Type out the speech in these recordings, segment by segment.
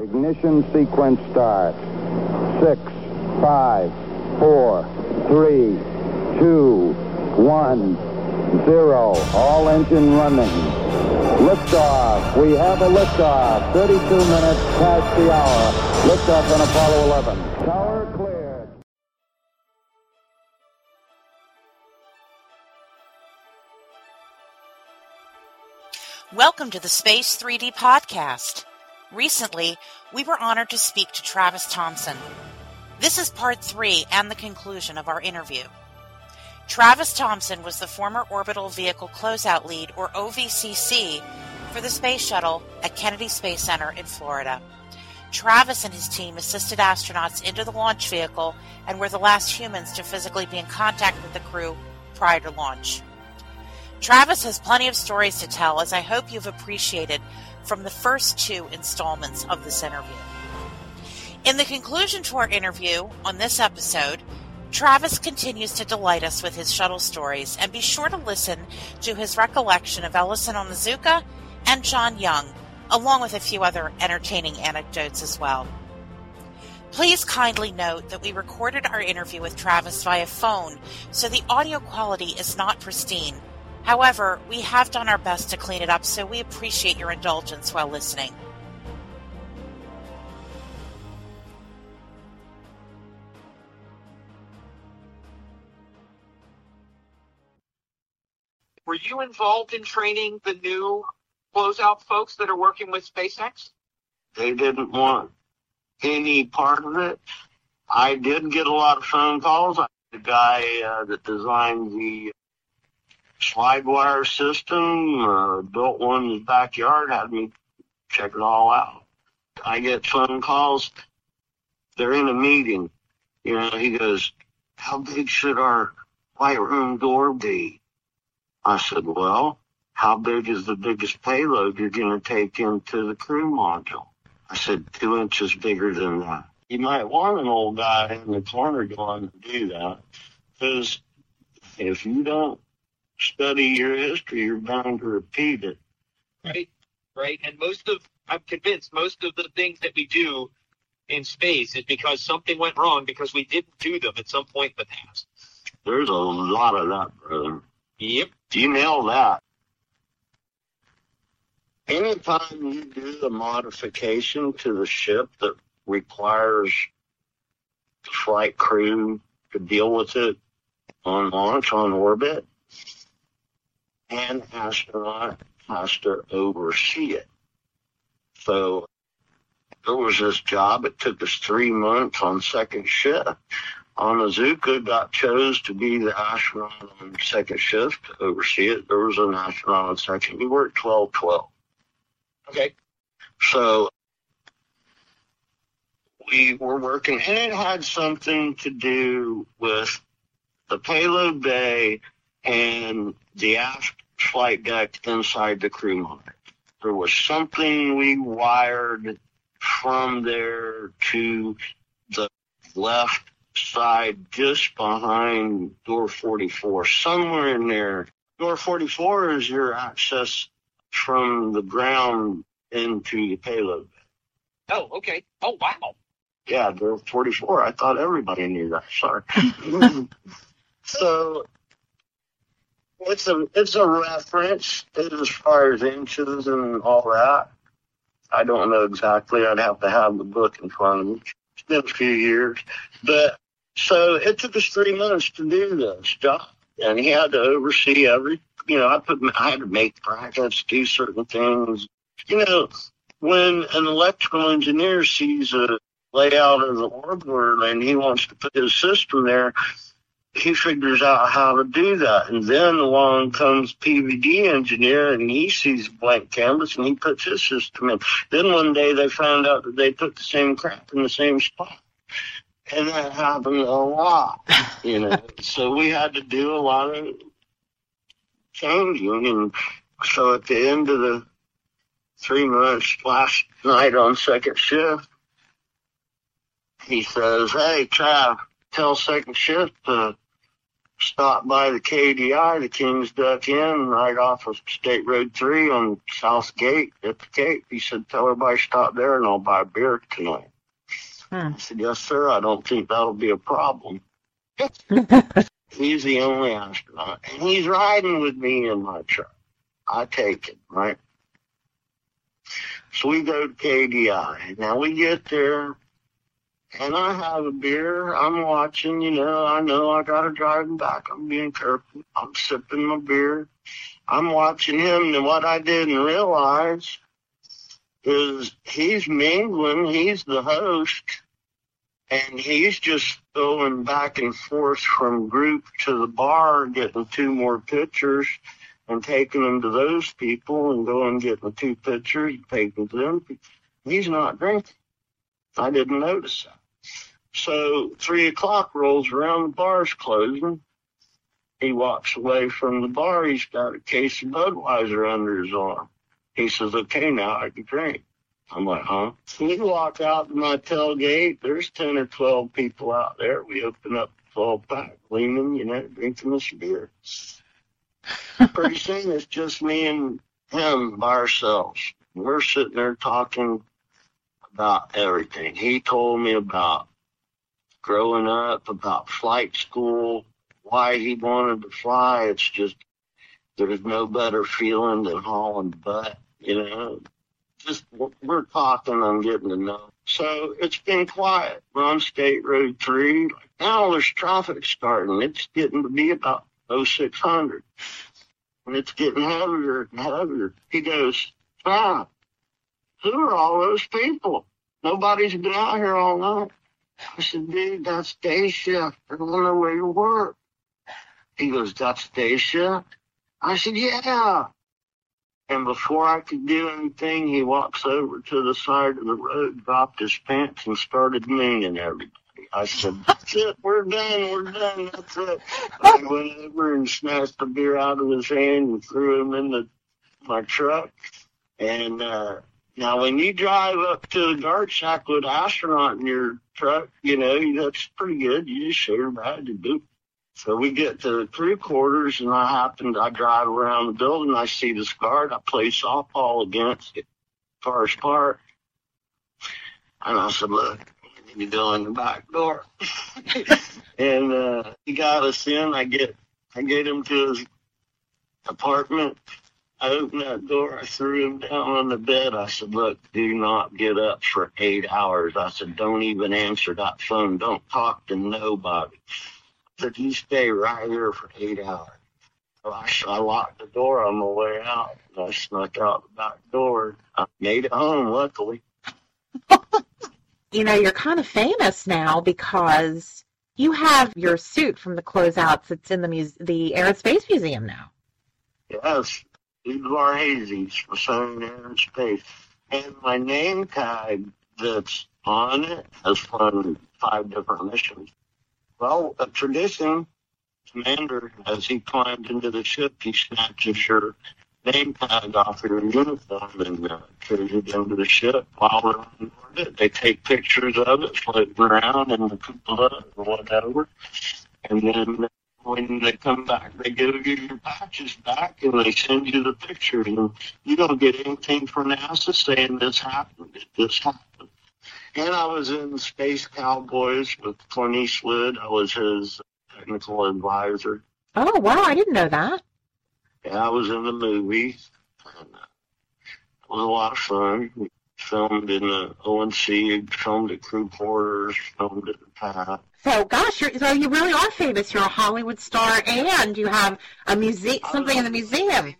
Ignition sequence start. Six, five, four, three, two, one, zero. All engine running. Liftoff. We have a liftoff. 32 minutes past the hour. Liftoff on Apollo 11. Tower cleared. Welcome to the Space 3D podcast. Recently, we were honored to speak to Travis Thompson. This is part three and the conclusion of our interview. Travis Thompson was the former Orbital Vehicle Closeout Lead, or OVCC, for the Space Shuttle at Kennedy Space Center in Florida. Travis and his team assisted astronauts into the launch vehicle and were the last humans to physically be in contact with the crew prior to launch. Travis has plenty of stories to tell, as I hope you've appreciated from the first two installments of this interview. In the conclusion to our interview on this episode, Travis continues to delight us with his shuttle stories, and be sure to listen to his recollection of Ellison Onizuka and John Young, along with a few other entertaining anecdotes as well. Please kindly note that we recorded our interview with Travis via phone, so the audio quality is not pristine. However, we have done our best to clean it up, so we appreciate your indulgence while listening. Were you involved in training the new closeout folks that are working with SpaceX? They didn't want any part of it. I did get a lot of phone calls. The guy uh, that designed the slide wire system uh, built one in his backyard, had me check it all out. I get phone calls. They're in a meeting. You know, he goes, how big should our white room door be? I said, well, how big is the biggest payload you're going to take into the crew module? I said, two inches bigger than that. You might want an old guy in the corner going to do that because if you don't study your history, you're bound to repeat it. Right, right. And most of, I'm convinced, most of the things that we do in space is because something went wrong because we didn't do them at some point in the past. There's a lot of that, brother. Yep. You nail that. Anytime you do the modification to the ship that requires the flight crew to deal with it on launch, on orbit, an astronaut has to oversee it. So there was this job. It took us three months on second shift. Onizuka got chose to be the astronaut on second shift to oversee it. There was an astronaut on second. We worked 12 12. Okay. So we were working, and it had something to do with the payload bay and the aft flight deck inside the crew module. There was something we wired from there to the left side just behind door 44, somewhere in there. Door 44 is your access from the ground into the payload. Oh, okay. Oh, wow. Yeah, door 44. I thought everybody knew that. Sorry. so it's a it's a reference as far as inches and all that. I don't know exactly. I'd have to have the book in front of me. It's been a few years, but so it took us three months to do this job, and he had to oversee every. You know, I put I had to make brackets, do certain things. You know, when an electrical engineer sees a layout of the orbiter and he wants to put his system there, he figures out how to do that. And then along comes PVD engineer and he sees blank canvas and he puts his system in. Then one day they found out that they put the same crap in the same spot. And that happened a lot, you know. so we had to do a lot of changing. And so at the end of the three months last night on second shift, he says, Hey, Trav, tell second shift to stopped by the KDI, the King's Duck Inn, right off of State Road 3 on South Gate at the Cape. He said, tell everybody stop there and I'll buy beer tonight. Hmm. I said, yes, sir. I don't think that'll be a problem. he's the only astronaut. And he's riding with me in my truck. I take it, right? So we go to KDI. Now we get there, and I have a beer. I'm watching, you know, I know I gotta drive him back. I'm being careful. I'm sipping my beer. I'm watching him, and what I didn't realize is he's mingling. He's the host, and he's just going back and forth from group to the bar, getting two more pictures and taking them to those people and going getting two pictures taking them. He's not drinking. I didn't notice that. So three o'clock rolls around, the bar's closing. He walks away from the bar. He's got a case of Budweiser under his arm. He says, okay, now I can drink. I'm like, huh? We walk out to my tailgate. There's 10 or 12 people out there. We open up the 12 pack, leaning, you know, drinking this beer. Pretty soon it's just me and him by ourselves. We're sitting there talking about everything. He told me about growing up, about flight school, why he wanted to fly. It's just there's no better feeling than hauling butt, you know. Just we're talking, I'm getting to know. So it's been quiet. We're on State Road 3. Now there's traffic starting. It's getting to be about 0600. And it's getting heavier and heavier. He goes, Tom, who are all those people? Nobody's been out here all night. I said, dude, that's day shift. They're on their way to work. He goes, that's day shift? I said, yeah. And before I could do anything, he walks over to the side of the road, dropped his pants, and started mooning everybody. I said, that's it, we're done, we're done, that's it. I went over and snatched the beer out of his hand and threw him in the, my truck. And, uh, now when you drive up to the guard shack with an astronaut in your truck, you know, that's pretty good. You just share about it, boop. So we get to the crew quarters and I happen I drive around the building, I see this guard, I play softball against it, Forest Park. And I said, look, you go in the back door. and uh he got us in. I get I get him to his apartment. I opened that door. I threw him down on the bed. I said, look, do not get up for eight hours. I said, don't even answer that phone. Don't talk to nobody. I said, you stay right here for eight hours. So I, I locked the door on the way out. I snuck out the back door. I made it home, luckily. you know, you're kind of famous now because you have your suit from the closeouts. It's in the muse- the Air and Space Museum now. Yes, Steven Udvar-Hazy, Smithsonian Air and Space. And my name tag that's on it has flown five different missions. Well, a tradition, Commander, as he climbed into the ship, he snatches your name tag off your uniform and uh, carries it into the ship while they're on board. They take pictures of it floating around in the cupola or whatever. And then when they come back, they give you your patches back and they send you the pictures. And you don't get anything from NASA saying this happened. It just happened. And I was in Space Cowboys with Clint Eastwood. I was his technical advisor. Oh, wow. I didn't know that. Yeah, I was in the movie. And, uh, it was a lot of fun. Filmed in the O&C, filmed at crew quarters, filmed at the pad. So, gosh, you're, so you really are famous. You're a Hollywood star, and you have a museum, something in the museum.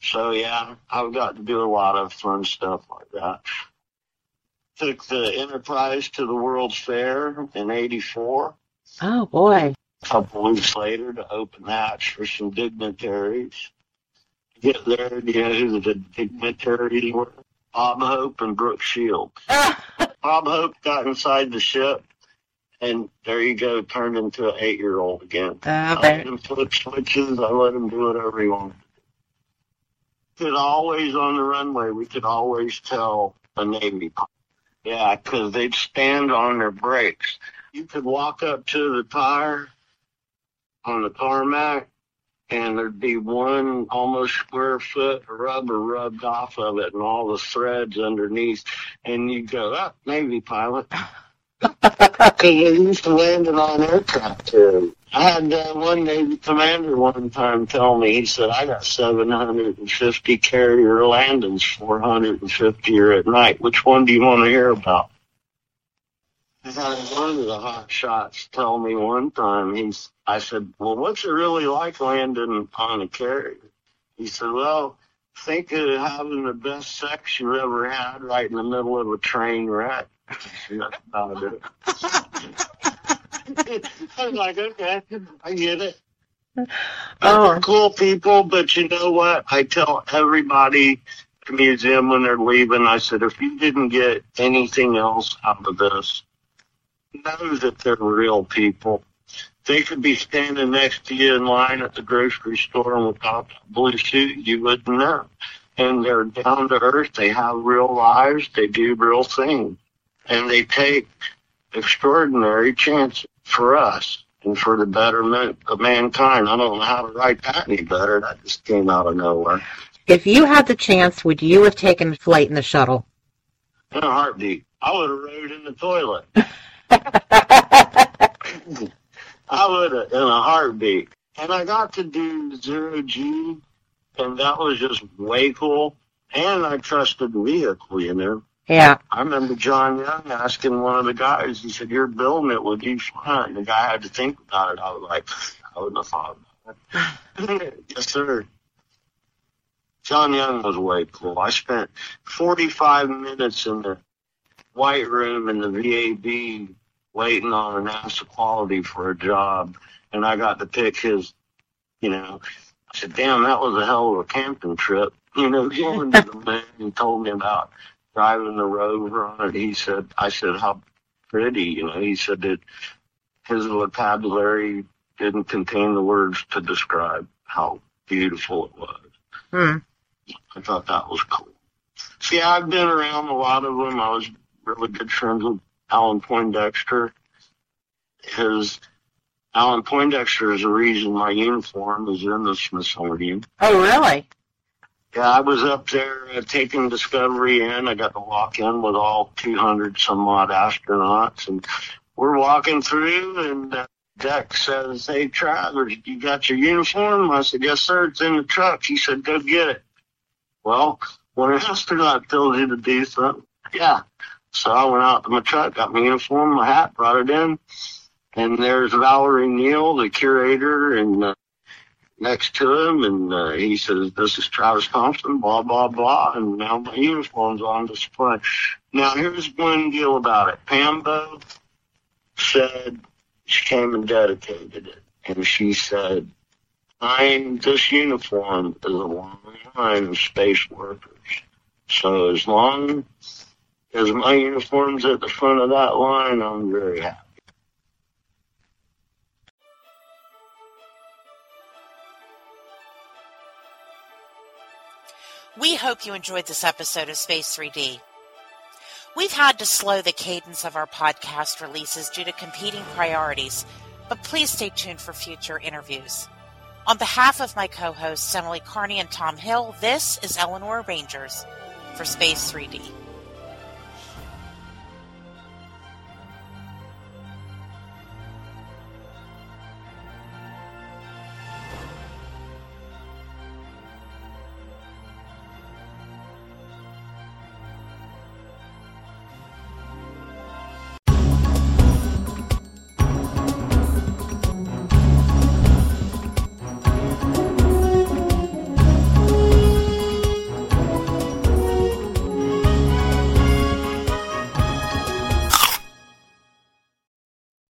So yeah, I've got to do a lot of fun stuff like that. Took the Enterprise to the World's Fair in '84. Oh boy! A couple weeks later, to open hatch for some dignitaries. Get there, you know who the dignitaries were? Bob Hope and Brooke Shields. Bob Hope got inside the ship, and there you go, turned into an eight-year-old again. Ah, I let him flip switches. I let him do whatever he wanted. Could always on the runway, we could always tell a Navy pilot. Yeah, because they'd stand on their brakes. You could walk up to the tire, on the tarmac, and there'd be one almost square foot of rubber rubbed off of it, and all the threads underneath, and you go, "Ah, Navy pilot." Because they used to landing on aircraft too. I had uh, one Navy commander one time tell me, he said, I got 750 carrier landings, 450 are at night. Which one do you want to hear about? I had one of the hot shots tell me one time, he's, I said, well, what's it really like landing on a carrier? He said, well, think of having the best sex you ever had right in the middle of a train wreck. That's about it. I was like, okay, I get it. Oh. Cool people, but you know what? I tell everybody at the museum when they're leaving, I said, if you didn't get anything else out of this, know that they're real people. They could be standing next to you in line at the grocery store and without a blue suit, you wouldn't know. And they're down to earth. They have real lives. They do real things. And they take extraordinary chances for us and for the betterment of mankind. I don't know how to write that any better. That just came out of nowhere. If you had the chance, would you have taken flight in the shuttle? In a heartbeat. I would have rode in the toilet. I would have in a heartbeat. And I got to do zero G, and that was just way cool. And I trusted the vehicle, you know. Yeah. I remember John Young asking one of the guys, he said, You're building it, would you fly? And the guy had to think about it. I was like, I wouldn't have thought about it. yes, sir. John Young was way cool. I spent 45 minutes in the white room in the VAB waiting on a NASA quality for a job, and I got to pick his, you know, I said, damn, that was a hell of a camping trip. You know, going to the moon and told me about driving the rover on it. He said, I said, how pretty, you know, he said that his vocabulary didn't contain the words to describe how beautiful it was. Hmm. I thought that was cool. See, I've been around a lot of them. I was really good friends with Alan Poindexter. His Alan Poindexter is the reason my uniform is in the Smithsonian. Oh, really? Yeah, I was up there uh, taking Discovery in. I got to walk in with all 200 some odd astronauts, and we're walking through, and uh, Dex says, "Hey, Travers, you got your uniform?" I said, "Yes, sir. It's in the truck." He said, "Go get it." Well, when an astronaut tells you to do something, yeah. So I went out to my truck, got my uniform, my hat, brought it in, and there's Valerie Neal, the curator, and uh, next to him, and uh, he says, "This is Travis Thompson." Blah blah blah, and now my uniform's on display. Now here's one deal about it. Pambo said she came and dedicated it, and she said, "I'm this uniform is a long line of space workers. So as long as my uniform's at the front of that line, I'm very happy." We hope you enjoyed this episode of Space 3D. We've had to slow the cadence of our podcast releases due to competing priorities, but please stay tuned for future interviews. On behalf of my co hosts, Emily Carney and Tom Hill, this is Eleanor Rangers for Space 3D.